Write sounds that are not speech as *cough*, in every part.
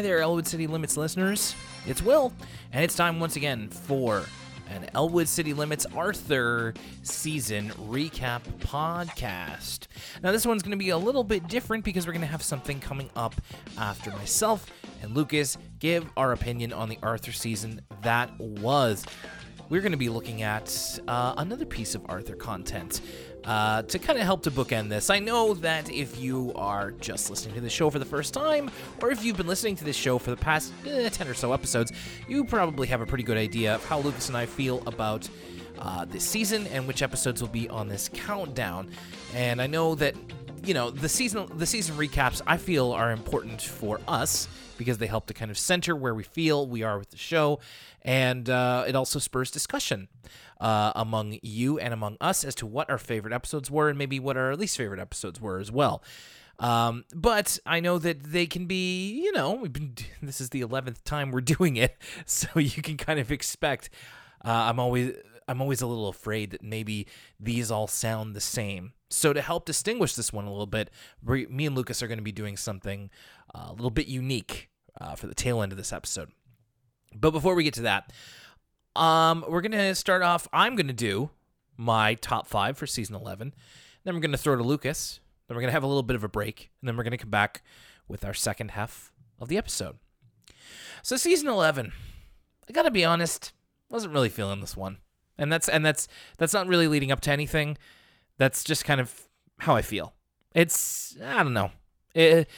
Hi there, Elwood City Limits listeners. It's Will, and it's time once again for an Elwood City Limits Arthur season recap podcast. Now, this one's going to be a little bit different because we're going to have something coming up after myself and Lucas give our opinion on the Arthur season that was. We're going to be looking at uh, another piece of Arthur content uh, to kind of help to bookend this. I know that if you are just listening to the show for the first time, or if you've been listening to this show for the past eh, 10 or so episodes, you probably have a pretty good idea of how Lucas and I feel about uh, this season and which episodes will be on this countdown. And I know that you know the season the season recaps I feel are important for us because they help to kind of center where we feel we are with the show, and uh, it also spurs discussion uh, among you and among us as to what our favorite episodes were and maybe what our least favorite episodes were as well. Um, but I know that they can be, you know, we've been, *laughs* this is the 11th time we're *laughs* doing it. So you can kind of expect, uh, I'm always, I'm always a little afraid that maybe these all sound the same. So to help distinguish this one a little bit, me and Lucas are going to be doing something uh, a little bit unique uh, for the tail end of this episode. But before we get to that, um, we're gonna start off. I'm gonna do my top five for season 11. Then we're gonna throw to Lucas. Then we're gonna have a little bit of a break, and then we're gonna come back with our second half of the episode. So season 11, I gotta be honest, wasn't really feeling this one, and that's and that's that's not really leading up to anything. That's just kind of how I feel. It's I don't know. It,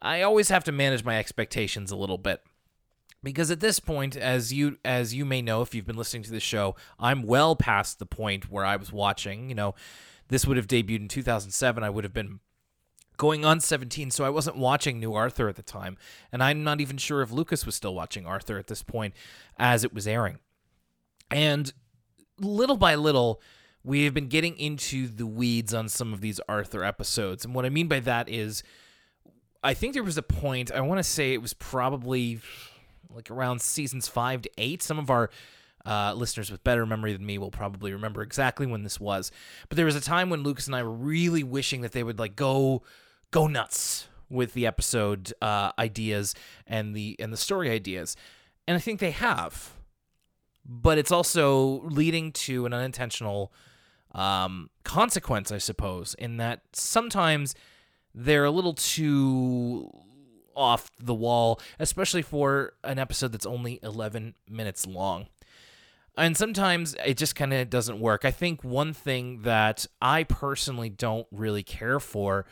I always have to manage my expectations a little bit because at this point as you as you may know if you've been listening to the show i'm well past the point where i was watching you know this would have debuted in 2007 i would have been going on 17 so i wasn't watching new arthur at the time. And i'm not even sure if lucas was still watching arthur at this point as it was airing. And little by little we have been getting into the weeds on some of these arthur episodes. And what i mean by that is I think there was a point, I want to say it was probably like around seasons five to eight. Some of our uh, listeners with better memory than me will probably remember exactly when this was. But there was a time when Lucas and I were really wishing that they would like go go nuts with the episode uh, ideas and the and the story ideas, and I think they have. But it's also leading to an unintentional um, consequence, I suppose, in that sometimes they're a little too off the wall, especially for an episode that's only 11 minutes long. And sometimes it just kind of doesn't work. I think one thing that I personally don't really care for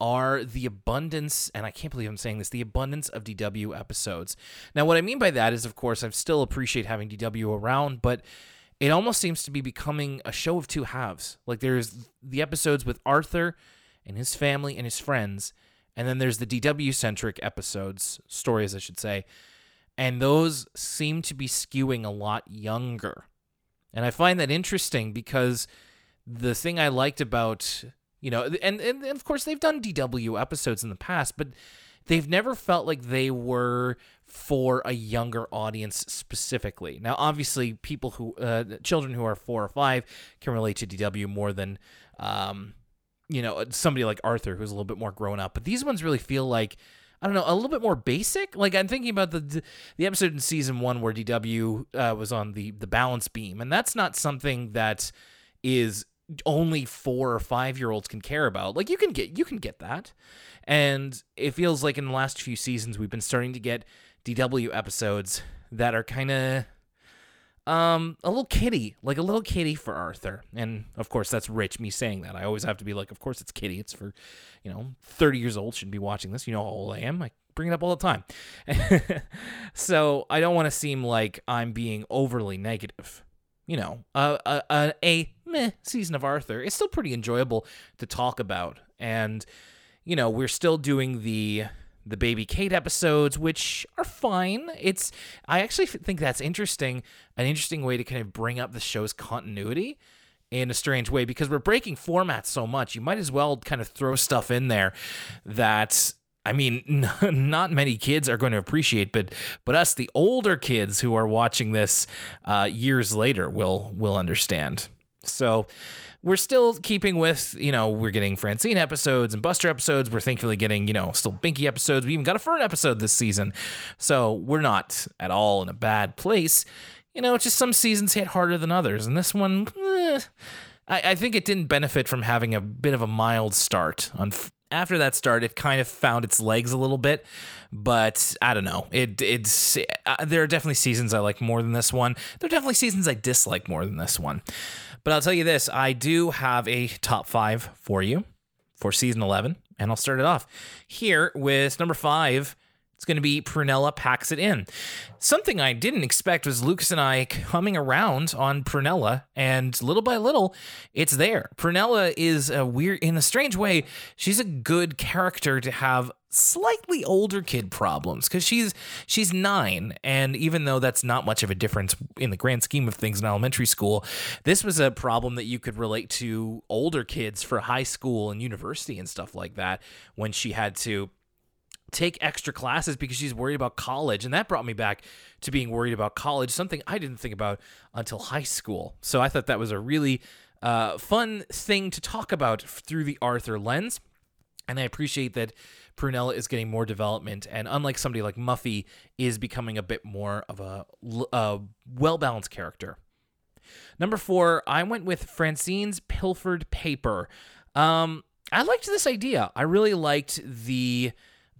are the abundance, and I can't believe I'm saying this, the abundance of DW episodes. Now, what I mean by that is, of course, I still appreciate having DW around, but it almost seems to be becoming a show of two halves. Like there's the episodes with Arthur and his family and his friends. And then there's the DW centric episodes, stories, I should say. And those seem to be skewing a lot younger. And I find that interesting because the thing I liked about, you know, and, and, of course they've done DW episodes in the past, but they've never felt like they were for a younger audience specifically. Now, obviously, people who, uh, children who are four or five can relate to DW more than, um, you know, somebody like Arthur who's a little bit more grown up. But these ones really feel like I don't know, a little bit more basic. Like I'm thinking about the the episode in season one where DW uh, was on the the balance beam, and that's not something that is only four or five year olds can care about. Like you can get you can get that, and it feels like in the last few seasons we've been starting to get DW episodes that are kind of um, a little kitty, like a little kitty for Arthur. And of course, that's rich me saying that. I always have to be like, of course, it's kitty. It's for, you know, 30 years old, shouldn't be watching this. You know how old I am. I bring it up all the time. *laughs* so I don't want to seem like I'm being overly negative. You know, uh, a, a, a meh season of Arthur is still pretty enjoyable to talk about. And, you know, we're still doing the the baby Kate episodes, which are fine. It's I actually think that's interesting, an interesting way to kind of bring up the show's continuity in a strange way because we're breaking formats so much. You might as well kind of throw stuff in there that I mean, *laughs* not many kids are going to appreciate, but but us, the older kids who are watching this uh, years later, will will understand. So, we're still keeping with, you know, we're getting Francine episodes and Buster episodes. We're thankfully getting, you know, still Binky episodes. We even got a Fern episode this season. So we're not at all in a bad place. You know, it's just some seasons hit harder than others. And this one, eh, I, I think it didn't benefit from having a bit of a mild start. On after that start, it kind of found its legs a little bit, but I don't know. It it's uh, there are definitely seasons I like more than this one. There are definitely seasons I dislike more than this one. But I'll tell you this: I do have a top five for you for season eleven, and I'll start it off here with number five. It's going to be Prunella Packs It In. Something I didn't expect was Lucas and I coming around on Prunella, and little by little, it's there. Prunella is a weird, in a strange way, she's a good character to have slightly older kid problems because she's she's nine and even though that's not much of a difference in the grand scheme of things in elementary school this was a problem that you could relate to older kids for high school and university and stuff like that when she had to take extra classes because she's worried about college. And that brought me back to being worried about college, something I didn't think about until high school. So I thought that was a really uh, fun thing to talk about through the Arthur lens. And I appreciate that Prunella is getting more development, and unlike somebody like Muffy, is becoming a bit more of a, a well balanced character. Number four, I went with Francine's Pilfered Paper. Um, I liked this idea. I really liked the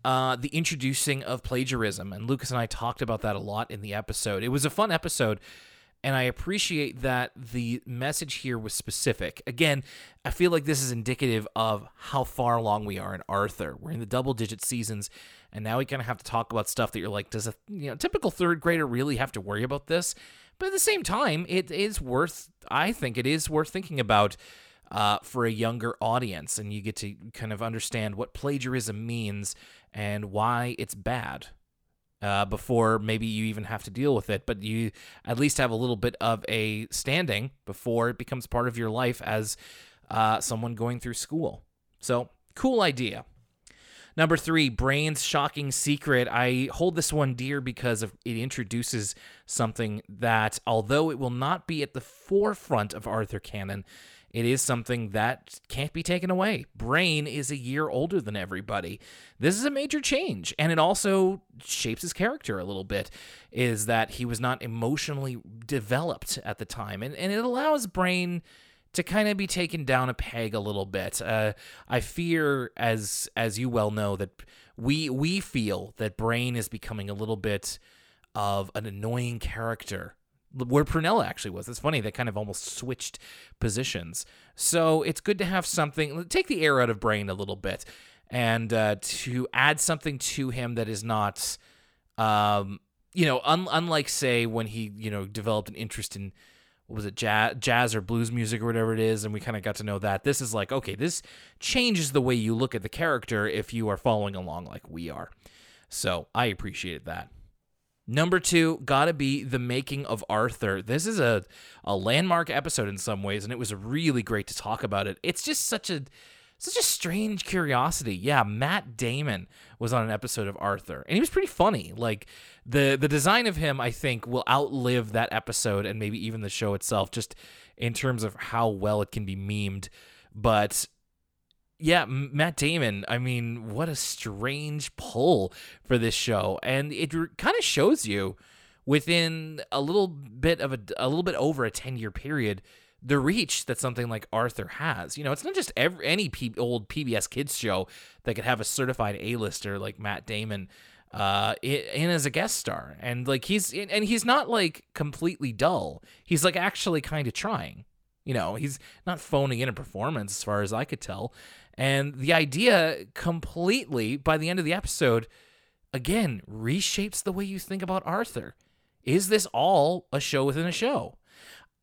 uh, the introducing of plagiarism. And Lucas and I talked about that a lot in the episode. It was a fun episode, and I appreciate that the message here was specific. Again, I feel like this is indicative of how far along we are in Arthur. We're in the double digit seasons, and now we kind of have to talk about stuff that you're like, does a you know typical third grader really have to worry about this? But at the same time, it is worth. I think it is worth thinking about. Uh, for a younger audience, and you get to kind of understand what plagiarism means and why it's bad uh, before maybe you even have to deal with it. But you at least have a little bit of a standing before it becomes part of your life as uh, someone going through school. So, cool idea. Number three, Brain's Shocking Secret. I hold this one dear because of it introduces something that, although it will not be at the forefront of Arthur canon, it is something that can't be taken away. Brain is a year older than everybody. This is a major change, and it also shapes his character a little bit. Is that he was not emotionally developed at the time, and, and it allows Brain to kind of be taken down a peg a little bit. Uh, I fear, as as you well know, that we we feel that Brain is becoming a little bit of an annoying character where Prunella actually was. It's funny they kind of almost switched positions. So it's good to have something take the air out of Brain a little bit, and uh, to add something to him that is not, um, you know, un- unlike say when he you know developed an interest in what was it jazz, jazz or blues music or whatever it is, and we kind of got to know that. This is like okay, this changes the way you look at the character if you are following along like we are. So I appreciated that. Number two, gotta be the making of Arthur. This is a, a landmark episode in some ways, and it was really great to talk about it. It's just such a such a strange curiosity. Yeah, Matt Damon was on an episode of Arthur, and he was pretty funny. Like the the design of him, I think, will outlive that episode and maybe even the show itself, just in terms of how well it can be memed. But yeah, Matt Damon, I mean, what a strange pull for this show. And it kind of shows you within a little bit of a, a little bit over a 10 year period the reach that something like Arthur has. You know, it's not just every, any P, old PBS kids show that could have a certified A-lister like Matt Damon uh in as a guest star and like he's and he's not like completely dull he's like actually kind of trying you know he's not phoning in a performance as far as i could tell and the idea completely, by the end of the episode, again, reshapes the way you think about Arthur. Is this all a show within a show?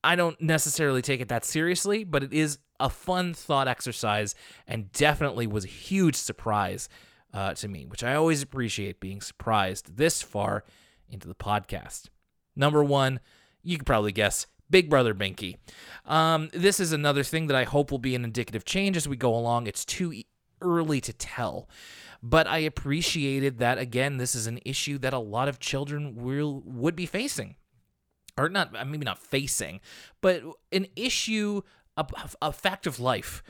I don't necessarily take it that seriously, but it is a fun thought exercise and definitely was a huge surprise uh, to me, which I always appreciate being surprised this far into the podcast. Number one, you could probably guess Big Brother Binky. Um, this is another thing that I hope will be an indicative change as we go along. It's too early to tell. But I appreciated that, again, this is an issue that a lot of children will would be facing. Or not, maybe not facing, but an issue a, a fact of life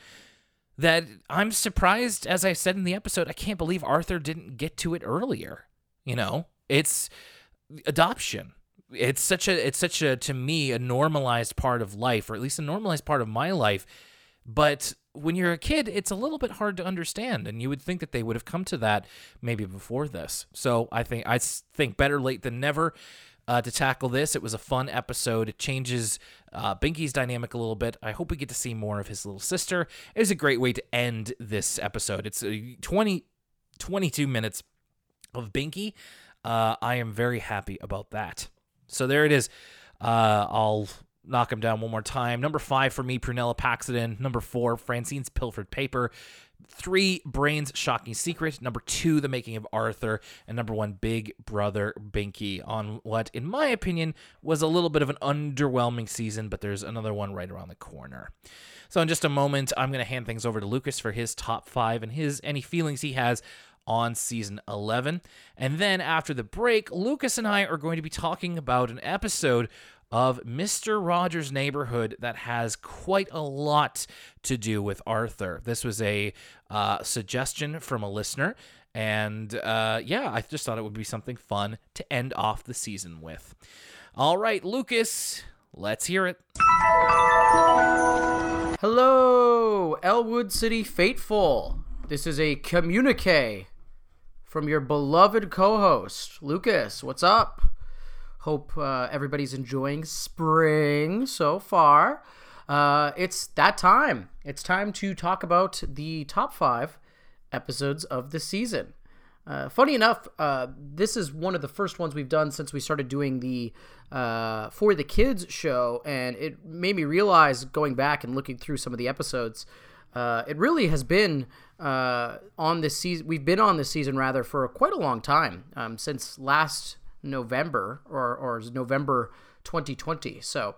that I'm surprised, as I said in the episode, I can't believe Arthur didn't get to it earlier. You know, it's adoption. It's such a, it's such a, to me, a normalized part of life, or at least a normalized part of my life. But when you're a kid, it's a little bit hard to understand, and you would think that they would have come to that maybe before this. So I think I think better late than never uh, to tackle this. It was a fun episode. It changes uh, Binky's dynamic a little bit. I hope we get to see more of his little sister. It is a great way to end this episode. It's uh, 20, 22 minutes of Binky. Uh, I am very happy about that. So there it is. Uh, I'll knock him down one more time. Number five for me, Prunella Packs It In. Number four, Francine's Pilfered Paper. Three, Brain's Shocking Secret. Number two, The Making of Arthur. And number one, Big Brother Binky on what, in my opinion, was a little bit of an underwhelming season, but there's another one right around the corner. So in just a moment, I'm going to hand things over to Lucas for his top five and his any feelings he has on season 11. And then after the break, Lucas and I are going to be talking about an episode of Mr. Rogers' Neighborhood that has quite a lot to do with Arthur. This was a uh, suggestion from a listener. And uh, yeah, I just thought it would be something fun to end off the season with. All right, Lucas, let's hear it. Hello, Elwood City Faithful. This is a communique from your beloved co host, Lucas. What's up? Hope uh, everybody's enjoying spring so far. Uh, it's that time. It's time to talk about the top five episodes of the season. Uh, funny enough, uh, this is one of the first ones we've done since we started doing the uh, For the Kids show, and it made me realize going back and looking through some of the episodes. Uh, it really has been uh, on this season. We've been on this season rather for quite a long time um, since last November or or November 2020. So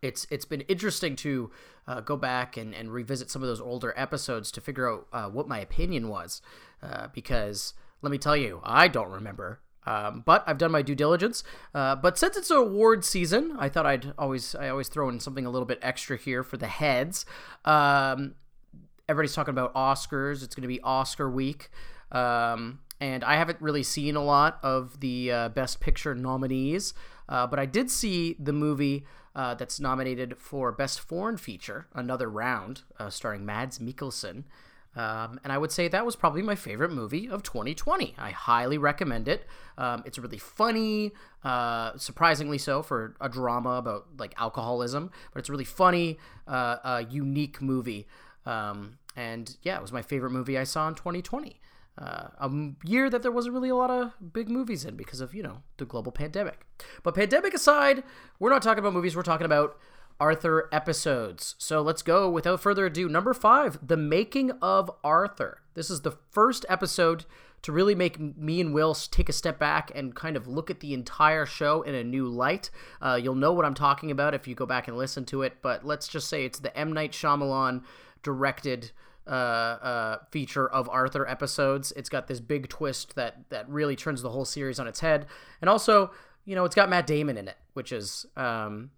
it's it's been interesting to uh, go back and, and revisit some of those older episodes to figure out uh, what my opinion was, uh, because let me tell you, I don't remember. Um, but I've done my due diligence. Uh, but since it's award season, I thought I'd always I always throw in something a little bit extra here for the heads. Um, everybody's talking about Oscars. It's going to be Oscar week. Um, and I haven't really seen a lot of the uh, Best Picture nominees, uh, but I did see the movie uh, that's nominated for Best Foreign Feature, Another Round, uh, starring Mads Mikkelsen. Um, and I would say that was probably my favorite movie of 2020. I highly recommend it. Um, it's really funny, uh, surprisingly so for a drama about like alcoholism, but it's a really funny, uh, unique movie. Um, and yeah, it was my favorite movie I saw in 2020 uh, a year that there wasn't really a lot of big movies in because of you know the global pandemic. But pandemic aside, we're not talking about movies. We're talking about Arthur episodes. So let's go without further ado. Number five, The Making of Arthur. This is the first episode to really make me and Will take a step back and kind of look at the entire show in a new light. Uh, you'll know what I'm talking about if you go back and listen to it, but let's just say it's the M. Night Shyamalan directed uh, uh, feature of Arthur episodes. It's got this big twist that that really turns the whole series on its head, and also, you know, it's got Matt Damon in it, which is um,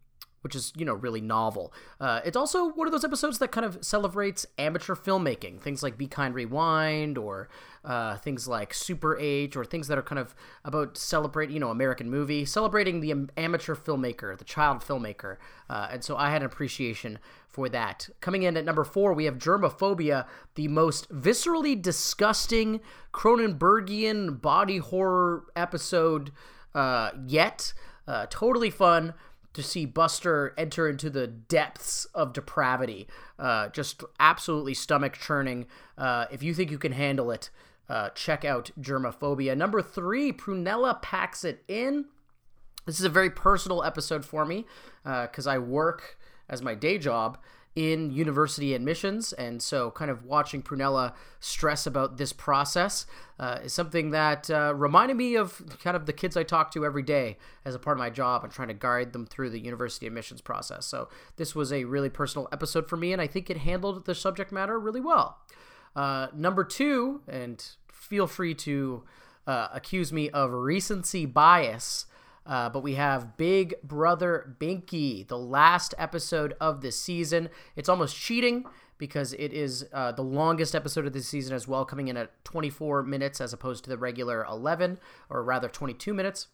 which is you know really novel. Uh, it's also one of those episodes that kind of celebrates amateur filmmaking, things like Be Kind Rewind, or uh, things like Super 8, or things that are kind of about celebrate you know American movie, celebrating the amateur filmmaker, the child filmmaker. Uh, and so I had an appreciation for that. Coming in at number four, we have Germophobia, the most viscerally disgusting Cronenbergian body horror episode uh, yet. Uh, totally fun to see Buster enter into the depths of depravity. Uh, just absolutely stomach churning. Uh, if you think you can handle it, uh, check out Germophobia. Number three, Prunella packs it in. This is a very personal episode for me because uh, I work as my day job in university admissions, and so kind of watching Prunella stress about this process uh, is something that uh, reminded me of kind of the kids I talk to every day as a part of my job and trying to guide them through the university admissions process. So this was a really personal episode for me, and I think it handled the subject matter really well. Uh, number two, and feel free to uh, accuse me of recency bias. Uh, but we have Big Brother Binky, the last episode of this season. It's almost cheating because it is uh, the longest episode of the season as well, coming in at 24 minutes as opposed to the regular 11, or rather 22 minutes.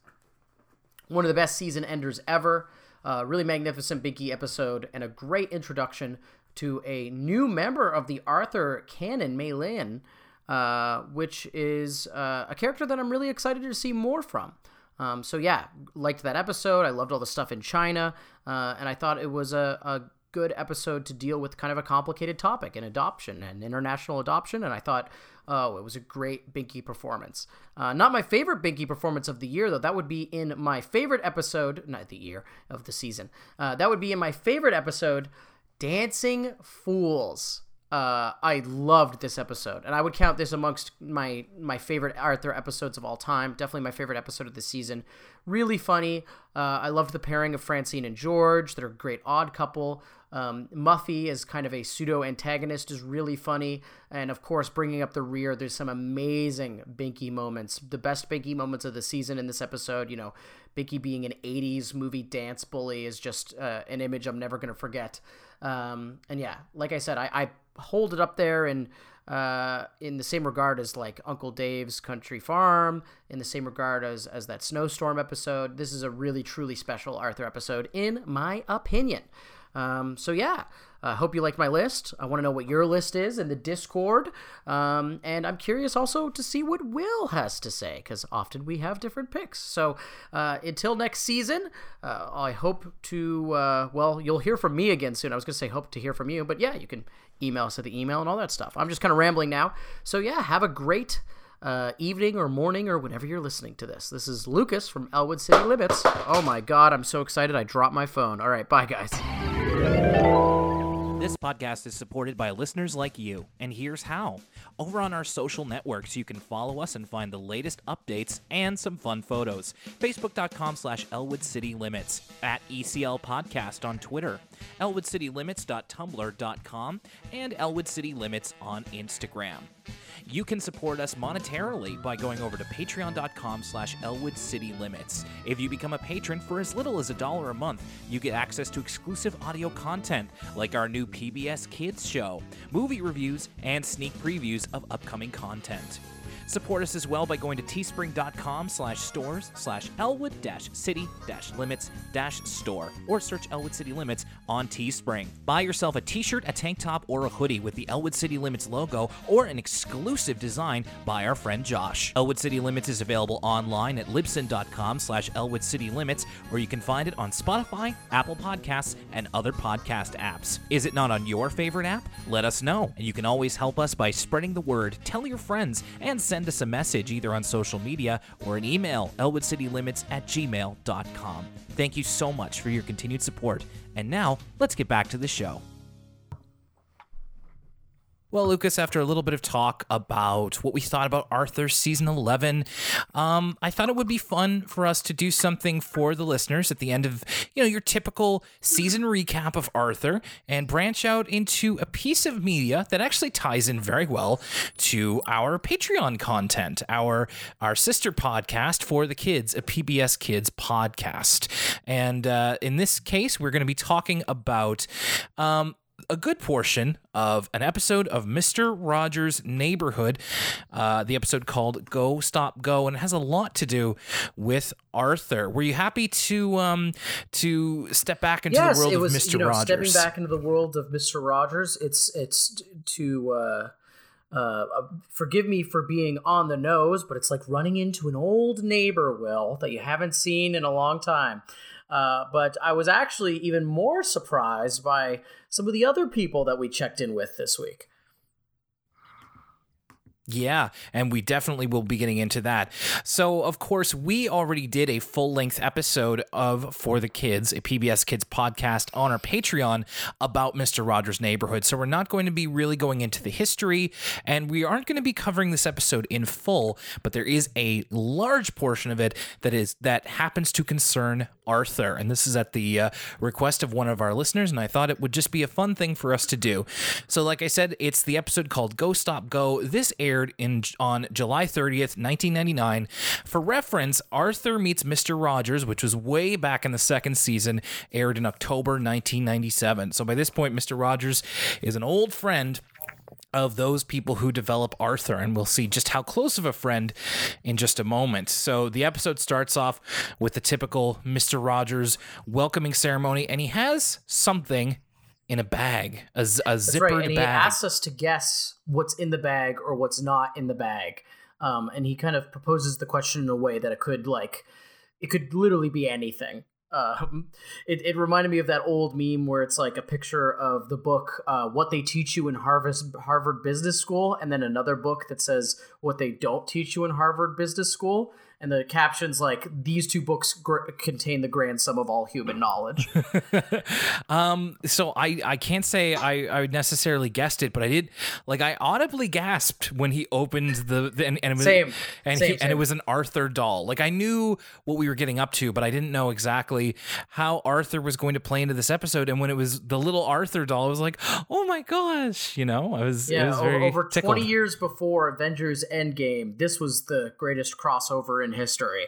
One of the best season enders ever. Uh, really magnificent Binky episode and a great introduction to a new member of the Arthur canon, Mei Lin, uh, which is uh, a character that I'm really excited to see more from. Um, so yeah, liked that episode. I loved all the stuff in China, uh, and I thought it was a, a good episode to deal with kind of a complicated topic in adoption and international adoption. And I thought, oh, it was a great Binky performance. Uh, not my favorite Binky performance of the year, though. That would be in my favorite episode, not the year of the season. Uh, that would be in my favorite episode, Dancing Fools. Uh, I loved this episode, and I would count this amongst my my favorite Arthur episodes of all time. Definitely my favorite episode of the season. Really funny. Uh, I loved the pairing of Francine and George. They're a great odd couple. Um, Muffy as kind of a pseudo antagonist is really funny, and of course, bringing up the rear. There's some amazing Binky moments. The best Binky moments of the season in this episode. You know, Binky being an '80s movie dance bully is just uh, an image I'm never gonna forget. Um, and yeah, like I said, I, I hold it up there and uh, in the same regard as like Uncle Dave's Country Farm, in the same regard as as that snowstorm episode. This is a really truly special Arthur episode, in my opinion. Um, so yeah, I uh, hope you liked my list. I want to know what your list is in the Discord. Um, and I'm curious also to see what Will has to say, because often we have different picks. So uh, until next season, uh, I hope to, uh, well, you'll hear from me again soon. I was going to say hope to hear from you, but yeah, you can email at the email and all that stuff. I'm just kind of rambling now. So yeah, have a great. Uh, evening or morning or whenever you're listening to this. This is Lucas from Elwood City Limits. Oh my god, I'm so excited I dropped my phone. All right, bye guys. This podcast is supported by listeners like you, and here's how. Over on our social networks, you can follow us and find the latest updates and some fun photos. Facebook.com slash Elwood City Limits, at ECL Podcast on Twitter, ElwoodCityLimits.tumblr.com, and Elwood City Limits on Instagram. You can support us monetarily by going over to patreon.com slash Elwood City Limits. If you become a patron for as little as a dollar a month, you get access to exclusive audio content like our new PBS Kids show, movie reviews, and sneak previews of upcoming content. Support us as well by going to teespring.com slash stores slash Elwood city limits store or search Elwood City Limits on Teespring. Buy yourself a t-shirt, a tank top, or a hoodie with the Elwood City Limits logo or an exclusive design by our friend Josh. Elwood City Limits is available online at libsyn.com slash Elwood City Limits where you can find it on Spotify, Apple Podcasts, and other podcast apps. Is it not on your favorite app? Let us know, and you can always help us by spreading the word, tell your friends, and send send us a message either on social media or an email, elwoodcitylimits at gmail.com. Thank you so much for your continued support. And now, let's get back to the show. Well, Lucas, after a little bit of talk about what we thought about Arthur season 11, um, I thought it would be fun for us to do something for the listeners at the end of, you know, your typical season recap of Arthur and branch out into a piece of media that actually ties in very well to our Patreon content, our our sister podcast for the kids, a PBS Kids podcast. And uh, in this case, we're going to be talking about um, a good portion of an episode of Mr. Rogers' Neighborhood, uh, the episode called Go Stop Go, and it has a lot to do with Arthur. Were you happy to um, to step back into yes, the world was, of Mr. You know, Rogers? Stepping back into the world of Mr. Rogers, it's it's to. Uh, uh, forgive me for being on the nose, but it's like running into an old neighbor, Will, that you haven't seen in a long time. Uh, but I was actually even more surprised by some of the other people that we checked in with this week. Yeah, and we definitely will be getting into that. So, of course, we already did a full length episode of For the Kids, a PBS Kids podcast on our Patreon about Mr. Rogers' Neighborhood. So, we're not going to be really going into the history, and we aren't going to be covering this episode in full, but there is a large portion of it that is that happens to concern Arthur. And this is at the uh, request of one of our listeners, and I thought it would just be a fun thing for us to do. So, like I said, it's the episode called Go Stop Go. This aired aired in on July 30th, 1999. For reference, Arthur Meets Mr. Rogers, which was way back in the second season, aired in October 1997. So by this point, Mr. Rogers is an old friend of those people who develop Arthur, and we'll see just how close of a friend in just a moment. So the episode starts off with the typical Mr. Rogers welcoming ceremony, and he has something in a bag, a, That's zippered right. And he asks us to guess what's in the bag or what's not in the bag. Um, and he kind of proposes the question in a way that it could like it could literally be anything. Um, *laughs* it, it reminded me of that old meme where it's like a picture of the book uh, "What They Teach You in Harvard Harvard Business School," and then another book that says "What They Don't Teach You in Harvard Business School," and the captions like "These two books gr- contain the grand sum of all human knowledge." *laughs* um, so I, I can't say I, I necessarily guessed it, but I did like I audibly gasped when he opened the, the and, and it was Same. and Same, he, and it was an Arthur doll. Like I knew what we were getting up to, but I didn't know exactly how Arthur was going to play into this episode. And when it was the little Arthur doll, I was like, oh my gosh, you know, I was it Yeah, was over tickled. 20 years before Avengers Endgame, this was the greatest crossover in history.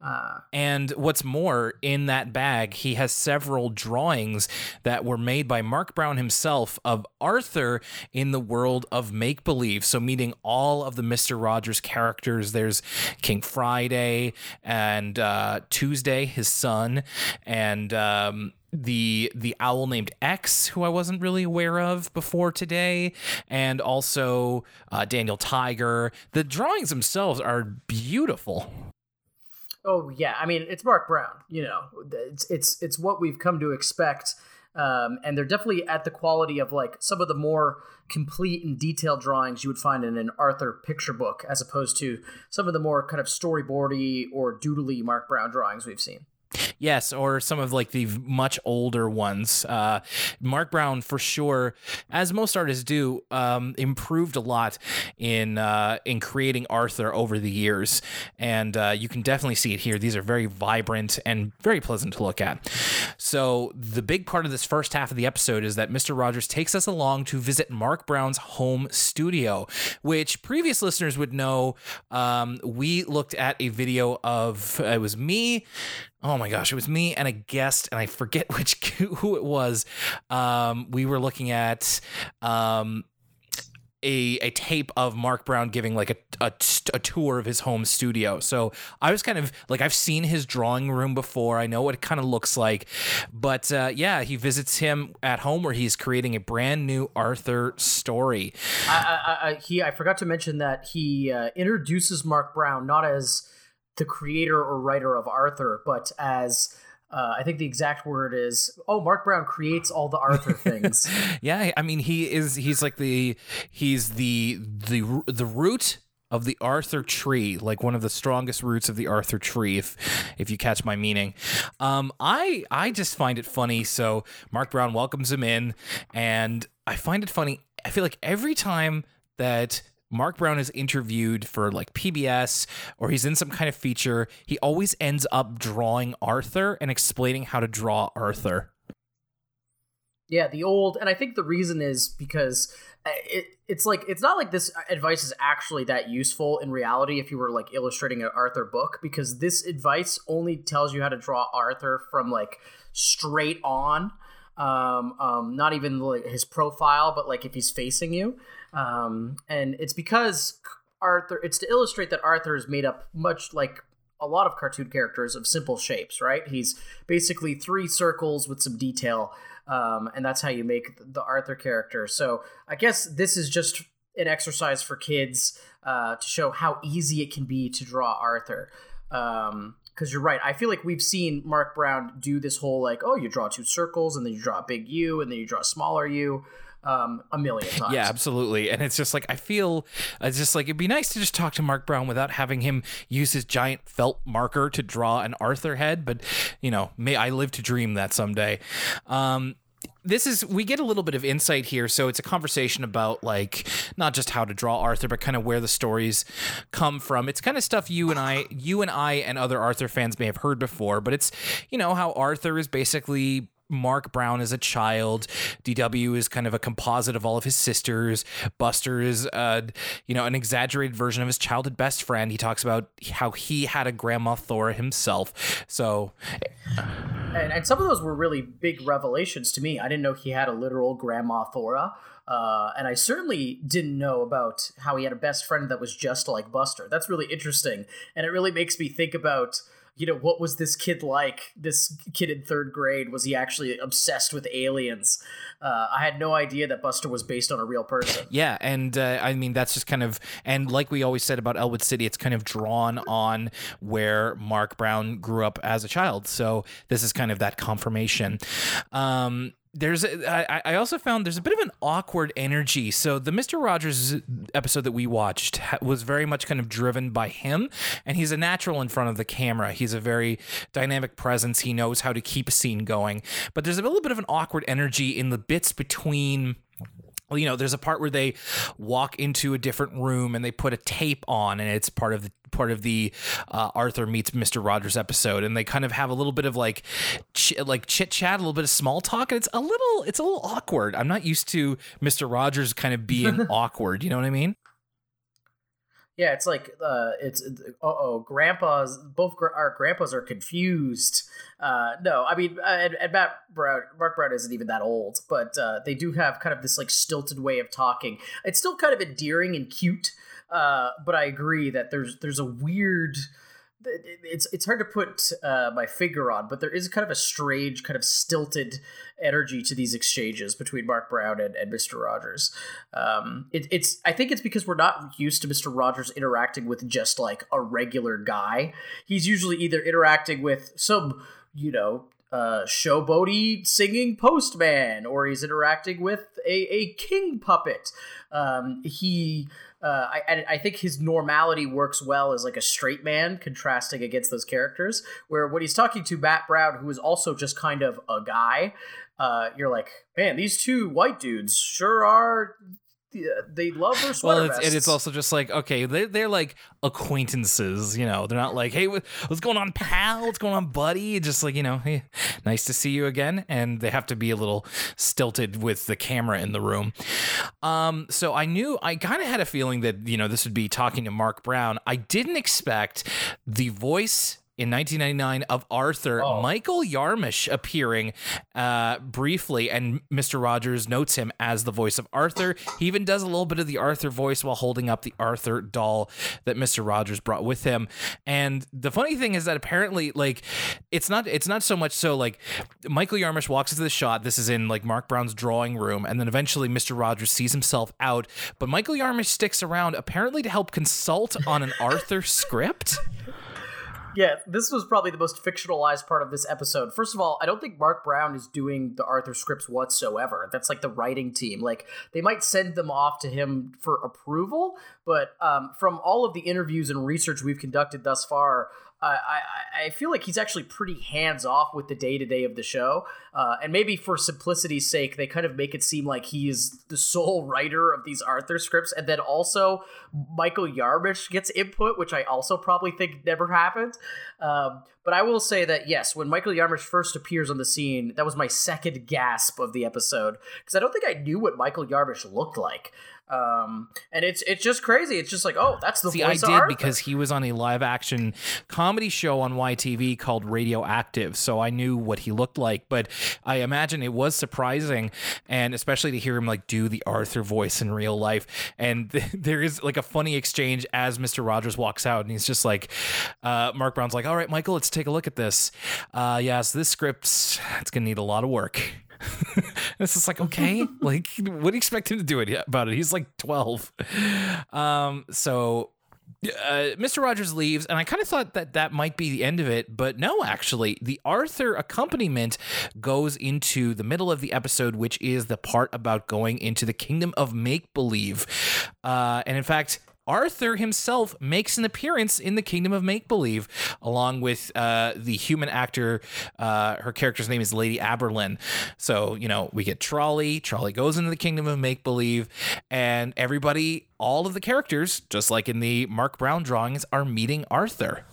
Uh, And what's more, in that bag, he has several drawings that were made by Marc Brown himself of Arthur in the world of make believe. So, meeting all of the Mr. Rogers characters. There's King Friday and uh, Tuesday, his son, and. Um, the the owl named X, who I wasn't really aware of before today, and also uh, Daniel Tiger. The drawings themselves are beautiful. oh yeah, I mean it's Marc Brown. You know, it's it's it's what we've come to expect. Um, and they're definitely at the quality of like some of the more complete and detailed drawings you would find in an Arthur picture book, as opposed to some of the more kind of storyboardy or doodly Marc Brown drawings we've seen. Yes, or some of like the much older ones. Uh, Marc Brown, for sure, as most artists do, um, improved a lot in uh, in creating Arthur over the years, and uh, you can definitely see it here. These are very vibrant and very pleasant to look at. So the big part of this first half of the episode is that Mr. Rogers takes us along to visit Marc Brown's home studio, which previous listeners would know. Um, we looked at a video of it was me. Oh my gosh, it was me and a guest, and I forget *laughs* which who it was. Um, we were looking at um, a a tape of Marc Brown giving like a, a a tour of his home studio. So I was kind of like I've seen his drawing room before. I know what it kind of looks like, but uh, yeah, he visits him at home where he's creating a brand new Arthur story. I, I, I, he, I forgot to mention that he uh, introduces Marc Brown not as the creator or writer of Arthur, but as uh, I think the exact word is, "Oh, Marc Brown creates all the Arthur *laughs* things." Yeah, I mean he is he's like the he's the the the root of the Arthur tree, like one of the strongest roots of the Arthur tree, if if you catch my meaning. Um, I I just find it funny. So Marc Brown welcomes him in, and I find it funny. I feel like every time that Marc Brown is interviewed for like PBS or he's in some kind of feature, he always ends up drawing Arthur and explaining how to draw Arthur. Yeah, the old, and I think the reason is because uh, it, it's like it's not like this advice is actually that useful in reality if you were like illustrating an Arthur book because this advice only tells you how to draw Arthur from like straight on, um, um, not even like his profile, but like if he's facing you, um, and it's because Arthur. It's to illustrate that Arthur is made up much like a lot of cartoon characters of simple shapes, right? He's basically three circles with some detail, um, and that's how you make the Arthur character. So I guess this is just an exercise for kids uh, to show how easy it can be to draw Arthur. Because you're right, I feel like we've seen Marc Brown do this whole like, oh, you draw two circles, and then you draw a big U, and then you draw a smaller U. Um, a million *laughs* times. Yeah, absolutely. And it's just like I feel it's just like it'd be nice to just talk to Marc Brown without having him use his giant felt marker to draw an Arthur head, but you know, may I live to dream that someday. Um this is we get a little bit of insight here so it's a conversation about like not just how to draw arthur but kind of where the stories come from it's kind of stuff you and i you and i and other arthur fans may have heard before but it's you know how arthur is basically Marc Brown as a child. DW is kind of a composite of all of his sisters. Buster is, uh, you know, an exaggerated version of his childhood best friend. He talks about how he had a grandma Thora himself. So, and, and some of those were really big revelations to me. I didn't know he had a literal grandma Thora. Uh, and I certainly didn't know about how he had a best friend that was just like Buster. That's really interesting. And it really makes me think about you know, what was this kid like? This kid in third grade was he actually obsessed with aliens? Uh, I had no idea that Buster was based on a real person. Yeah, and uh, I mean that's just kind of and like we always said about Elwood City, it's kind of drawn on where Marc Brown grew up as a child. So this is kind of that confirmation. Um, there's I, I also found there's a bit of an awkward energy. So the mr rogers episode that we watched was very much kind of driven by him and he's a natural in front of the camera. He's a very dynamic presence. He knows how to keep a scene going. But there's a little bit of an awkward energy in the bits between you know, there's a part where they walk into a different room and they put a tape on, and it's part of the part of the uh, Arthur meets Mr. Rogers episode, and they kind of have a little bit of like ch- like chit chat, a little bit of small talk, and it's a little it's a little awkward. I'm not used to Mr. Rogers kind of being *laughs* awkward. You know what I mean? Yeah, it's like uh, it's oh, grandpas. Both gr- our grandpas are confused. Uh, no, I mean, and, and Matt Brown, Marc Brown isn't even that old, but uh, they do have kind of this like stilted way of talking. It's still kind of endearing and cute, uh, but I agree that there's there's a weird it's it's hard to put uh, my finger on, but there is kind of a strange, kind of stilted energy to these exchanges between Marc Brown and, and Mr. Rogers. Um, it, it's I think it's because we're not used to Mr. Rogers interacting with just like a regular guy. He's usually either interacting with some you know uh, showboaty singing postman, or he's interacting with a, a king puppet. Um, he uh, I, I think his normality works well as like a straight man contrasting against those characters. Where when he's talking to Matt Brown, who is also just kind of a guy, uh, you're like, man, these two white dudes sure are they love their sweater well, it's, and it's also just like okay, they're, they're like acquaintances, you know. They're not like, hey, what's going on, pal? What's going on, buddy? Just like you know, hey, nice to see you again. And they have to be a little stilted with the camera in the room. Um, so I knew I kind of had a feeling that you know this would be talking to Marc Brown. I didn't expect the voice in 1999 of Arthur, oh. Michael Yarmush appearing uh, briefly, and Mr. Rogers notes him as the voice of Arthur. He even does a little bit of the Arthur voice while holding up the Arthur doll that Mr. Rogers brought with him. And the funny thing is that apparently, like, it's not it's not so much so like Michael Yarmush walks into the shot. This is in like Marc Brown's drawing room, and then eventually Mr. Rogers sees himself out. But Michael Yarmush sticks around apparently to help consult on an Arthur script yeah, this was probably the most fictionalized part of this episode. First of all, I don't think Marc Brown is doing the Arthur scripts whatsoever. That's like the writing team. Like they might send them off to him for approval, but um, from all of the interviews and research we've conducted thus far, I, I feel like he's actually pretty hands off with the day to day of the show. Uh, and maybe for simplicity's sake, they kind of make it seem like he is the sole writer of these Arthur scripts. And then also Michael Yarmush gets input, which I also probably think never happened. Um, but I will say that, yes, when Michael Yarmush first appears on the scene, that was my second gasp of the episode. Because I don't think I knew what Michael Yarmush looked like. Um, and it's it's just crazy. It's just like, oh, that's the See, voice I did because he was on a live action comedy show on YTV called Radioactive, so I knew what he looked like. But I imagine it was surprising, and especially to hear him like do the Arthur voice in real life. And th- *laughs* there is like a funny exchange as Mr. Rogers walks out, and he's just like, uh, Marc Brown's like, all right, Michael, let's take a look at this. Uh, yes, this script's it's gonna need a lot of work. It's just like okay *laughs* like what do you expect him to do it about it he's like 12 um so uh, Mr. Rogers leaves, and I kind of thought that that might be the end of it, but no, actually, the Arthur accompaniment goes into the middle of the episode, which is the part about going into the kingdom of make believe. Uh, and in fact, Arthur himself makes an appearance in the Kingdom of Make Believe, along with uh, the human actor. Uh, her character's name is Lady Aberlin. So, you know, we get Trolley. Trolley goes into the Kingdom of Make Believe, and everybody, all of the characters, just like in the Marc Brown drawings, are meeting Arthur.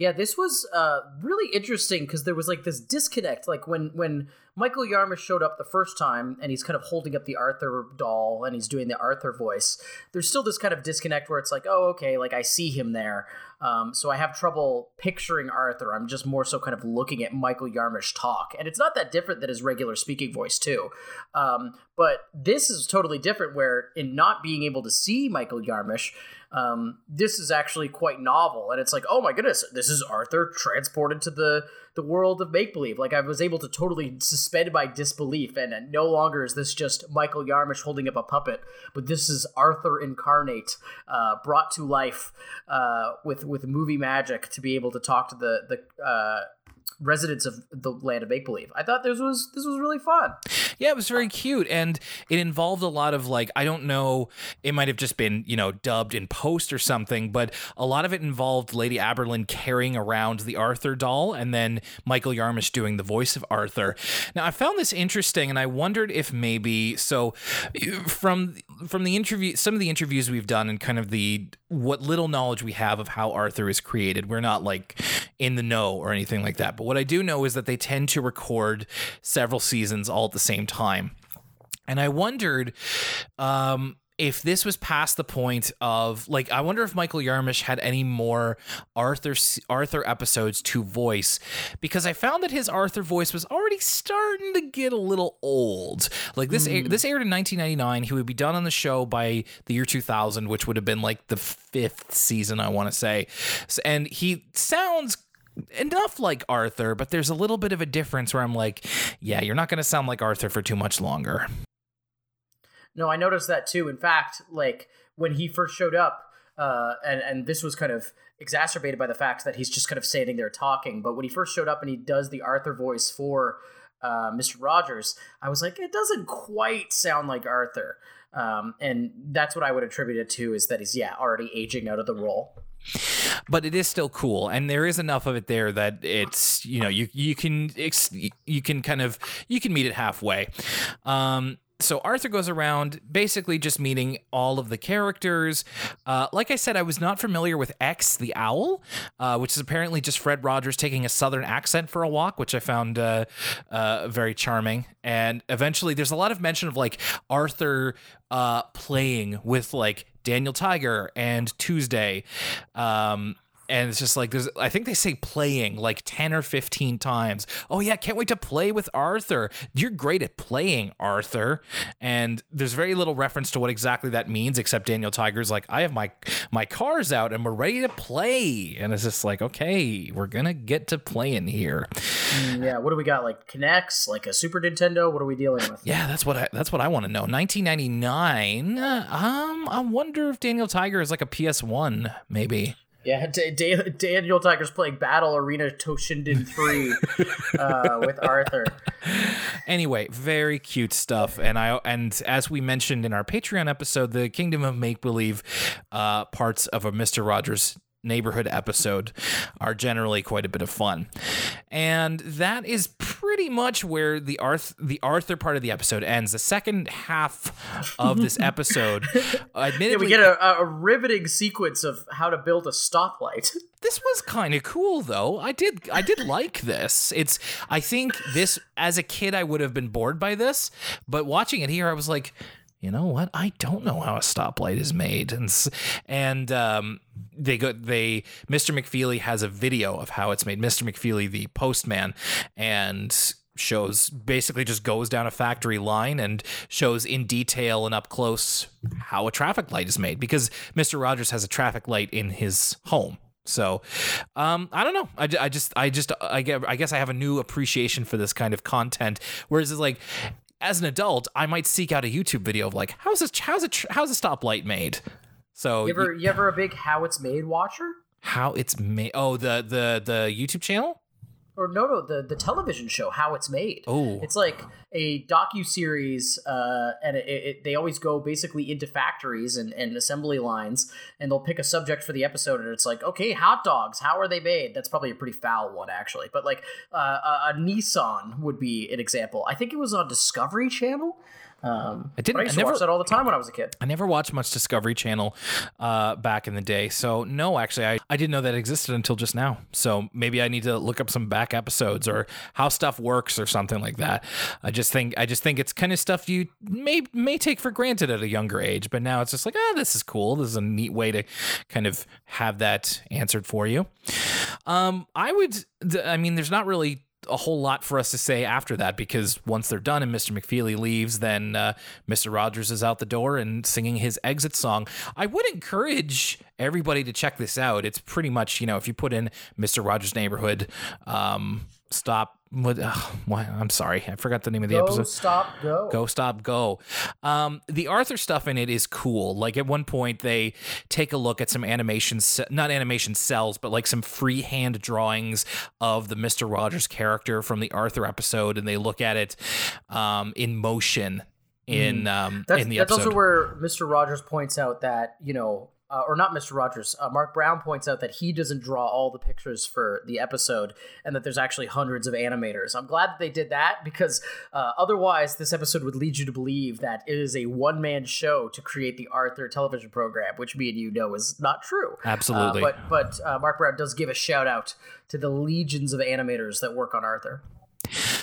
Yeah, this was uh, really interesting because there was like this disconnect. Like when when Michael Yarmush showed up the first time and he's kind of holding up the Arthur doll and he's doing the Arthur voice, there's still this kind of disconnect where it's like, oh, okay, like I see him there. Um, so I have trouble picturing Arthur. I'm just more so kind of looking at Michael Yarmush talk. And it's not that different than his regular speaking voice, too. Um, but this is totally different, where in not being able to see Michael Yarmush, um, this is actually quite novel, and it's like, oh my goodness, this is Arthur transported to the the world of make believe. Like I was able to totally suspend my disbelief, and, no longer is this just Michael Yarmush holding up a puppet, but this is Arthur incarnate, uh, brought to life uh, with with movie magic to be able to talk to the the uh, residents of the land of make believe. I thought this was this was really fun. Yeah, it was very cute, and it involved a lot of like I don't know, it might have just been you know dubbed in post or something, but a lot of it involved Lady Aberlin carrying around the Arthur doll, and then Michael Yarmush doing the voice of Arthur. Now I found this interesting, and I wondered if maybe so from from the interview, some of the interviews we've done, and kind of the what little knowledge we have of how Arthur is created. We're not like in the know or anything like that. But what I do know is that they tend to record several seasons all at the same time. And I wondered um, if this was past the point of like I wonder if Michael Yarmush had any more Arthur Arthur episodes to voice because I found that his Arthur voice was already starting to get a little old. Like this mm. this aired in 1999. He would be done on the show by the year 2000, which would have been like the fifth season, I want to say. And he sounds enough like Arthur, but there's a little bit of a difference where I'm like, yeah, you're not going to sound like Arthur for too much longer. No, I noticed that too. In fact, like when he first showed up, uh, and and this was kind of exacerbated by the fact that he's just kind of standing there talking. But when he first showed up and he does the Arthur voice for uh, Mr. Rogers, I was like, it doesn't quite sound like Arthur. Um, and that's what I would attribute it to is that he's yeah already aging out of the role but it is still cool and there is enough of it there that it's you know you you can you can kind of you can meet it halfway um so Arthur goes around basically just meeting all of the characters. Uh, like I said, I was not familiar with X the Owl, uh, which is apparently just Fred Rogers taking a Southern accent for a walk, which I found uh, uh very charming. And eventually, there's a lot of mention of like Arthur uh, playing with like Daniel Tiger and Tuesday. Um, and it's just like there's I think they say playing like 10 or 15 times. Oh yeah, can't wait to play with Arthur. You're great at playing, Arthur. And there's very little reference to what exactly that means except Daniel Tiger's like I have my my cars out and we're ready to play. And it's just like, okay, we're going to get to playing here. Mm, yeah, what do we got like K'NEX, like a Super Nintendo? What are we dealing with? Yeah, that's what I that's what I want to know. 1999. Um I wonder if Daniel Tiger is like a PS1 maybe. Yeah, *laughs* D- D- Daniel Tiger's playing Battle Arena Toshinden 3 uh, *laughs* with Arthur. Anyway, very cute stuff, and I and as we mentioned in our Patreon episode, the Kingdom of Make Believe uh, parts of a Mister Rogers neighborhood episode are generally quite a bit of fun. And that is pretty much where the Arth the Arthur part of the episode ends. The second half of this *laughs* episode, admittedly, yeah, we get a, a riveting sequence of how to build a stoplight. *laughs* This was kind of cool though. I did I did like this. It's I think this as a kid I would have been bored by this, but watching it here I was like you know what? I don't know how a stoplight is made, and and um, they go they Mr. McFeely has a video of how it's made. Mr. McFeely, the postman, and shows basically just goes down a factory line and shows in detail and up close how a traffic light is made because Mr. Rogers has a traffic light in his home. So, um, I don't know. I, I just, I just, I I guess I have a new appreciation for this kind of content. Whereas it's like, as an adult, I might seek out a YouTube video of like, how's this, how's a, how's a stoplight made? So you ever, you ever a big how it's made watcher? How it's made? Oh, the the the YouTube channel or no, no, the the television show How It's Made. Oh, it's like a docu series, uh, and it, it, they always go basically into factories and, and assembly lines, and they'll pick a subject for the episode, and it's like, okay, hot dogs, how are they made? That's probably a pretty foul one, actually, but like uh, a, a Nissan would be an example. I think it was on Discovery Channel. Um, I didn't- I used I never- watch that all the time when I was a kid. I never watched much Discovery Channel uh, back in the day. So, no, actually, I, I didn't know that existed until just now. So, maybe I need to look up some back episodes or how stuff works or something like that. I just think I just think it's kind of stuff you may may take for granted at a younger age, but now it's just like, ah, this is cool. This is a neat way to kind of have that answered for you. Um, I would, I mean, there's not really a whole lot for us to say after that because once they're done and Mr. McFeely leaves, then uh, Mr. Rogers is out the door and singing his exit song. I would encourage everybody to check this out. It's pretty much, you know, if you put in Mr. Rogers' Neighborhood, um, stop. What? I'm sorry, I forgot the name of the Go, episode. stop, go. Go stop go. Um, the Arthur stuff in it is cool. Like at one point they take a look at some animation, not animation cells, but like some freehand drawings of the Mister Rogers character from the Arthur episode, and they look at it um, in motion in um, That's, in the that's episode. also where Mr. Rogers points out that you know, uh, or not Mr. Rogers, uh, Marc Brown points out that he doesn't draw all the pictures for the episode, and that there's actually hundreds of animators. I'm glad that they did that because uh, otherwise, this episode would lead you to believe that it is a one man show to create the Arthur television program, which me and you know is not true. Absolutely. Uh, but but uh, Marc Brown does give a shout out to the legions of animators that work on Arthur.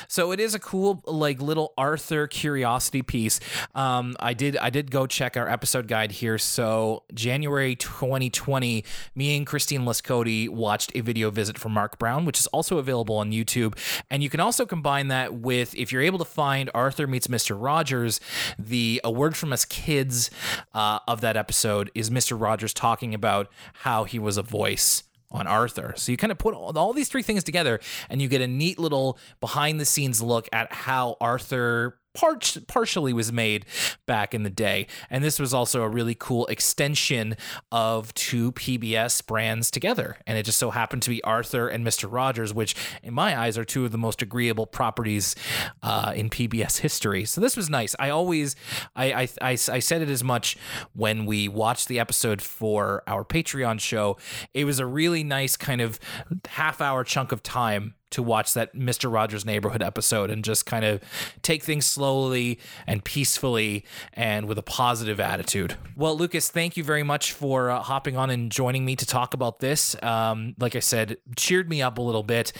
So it is a cool like little Arthur curiosity piece. Um, I did I did go check our episode guide here. So January 2020, me and Christine Lescoti watched a video visit from Marc Brown, which is also available on YouTube. And you can also combine that with if you're able to find Arthur meets Mr. Rogers, the a word from us kids uh, of that episode is Mr. Rogers talking about how he was a voice on Arthur. So you kind of put all, all these three things together and you get a neat little behind the scenes look at how Arthur par- partially was made back in the day. And this was also a really cool extension of two PBS brands together. And it just so happened to be Arthur and Mr. Rogers, which in my eyes are two of the most agreeable properties uh, in PBS history. So this was nice. I always, I, I, I, I said it as much when we watched the episode for our Patreon show. It was a really nice kind of half hour chunk of time to watch that Mr. Rogers Neighborhood episode and just kind of take things slowly and peacefully and with a positive attitude. Well, Lucas, thank you very much for uh, hopping on and joining me to talk about this. Um, like I said, cheered me up a little bit,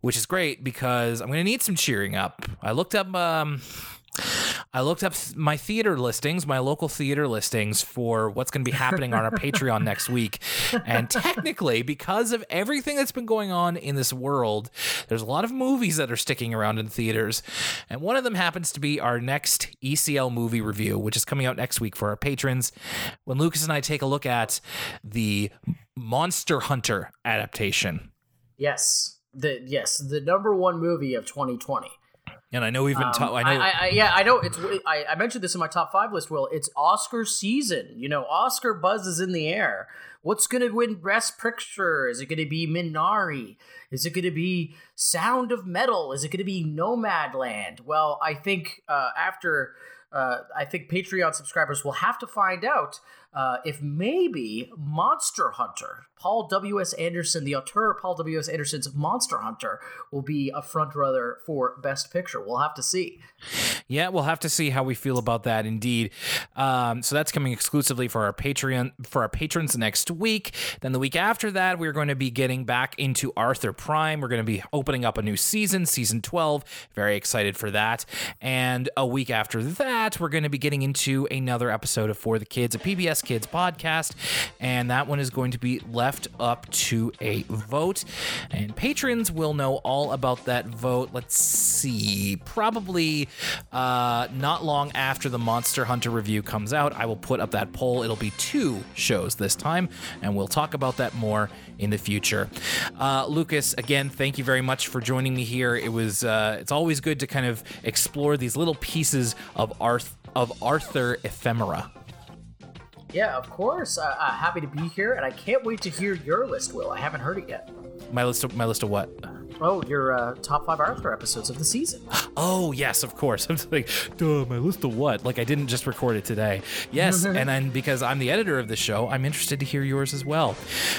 which is great because I'm going to need some cheering up. I looked up. Um, I looked up my theater listings, my local theater listings for what's going to be happening on our Patreon *laughs* next week. And technically, because of everything that's been going on in this world, there's a lot of movies that are sticking around in theaters. And one of them happens to be our next ECL movie review, which is coming out next week for our patrons. When Lucas and I take a look at the Monster Hunter adaptation. Yes, the yes the number one movie of 2020. And I know we've been Um, ta- I know I, I, yeah, I know. It's. I, I mentioned this in my top five list. Will it's Oscar season? You know, Oscar buzz is in the air. What's going to win Best Picture? Is it going to be Minari? Is it going to be Sound of Metal? Is it going to be Nomadland? Well, I think uh, after. Uh, I think Patreon subscribers will have to find out uh, if maybe Monster Hunter, Paul W.S. Anderson, the auteur Paul W.S. Anderson's Monster Hunter, will be a frontrunner for Best Picture. We'll have to see. Yeah, we'll have to see how we feel about that. Indeed. Um, so that's coming exclusively for our Patreon for our patrons next week. Then the week after that, we're going to be getting back into Arthur Prime. We're going to be opening up a new season, season twelve. Very excited for that. And a week after that, we're going to be getting into another episode of For the Kids, a PBS Kids podcast, and that one is going to be left up to a vote. And patrons will know all about that vote. Let's see, probably uh, not long after the Monster Hunter review comes out, I will put up that poll. It'll be two shows this time, and we'll talk about that more in the future. Uh, Lucas, again, thank you very much for joining me here. It was uh, it's always good to kind of explore these little pieces of Arth of Arthur ephemera. Yeah, of course. Uh, uh, happy to be here, and I can't wait to hear your list, Will. I haven't heard it yet. My list of my list of what? Oh, your uh, top five Arthur episodes of the season. Oh yes, of course. *laughs* I'm like, duh, my list of what? Like I didn't just record it today. Yes, *laughs* and then because I'm the editor of the show, I'm interested to hear yours as well.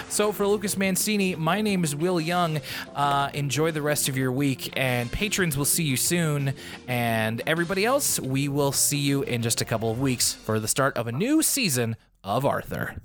So for Lucas Mancini, my name is Will Young. Uh, enjoy the rest of your week, and patrons will see you soon. And everybody else, we will see you in just a couple of weeks for the start of a new season of Arthur.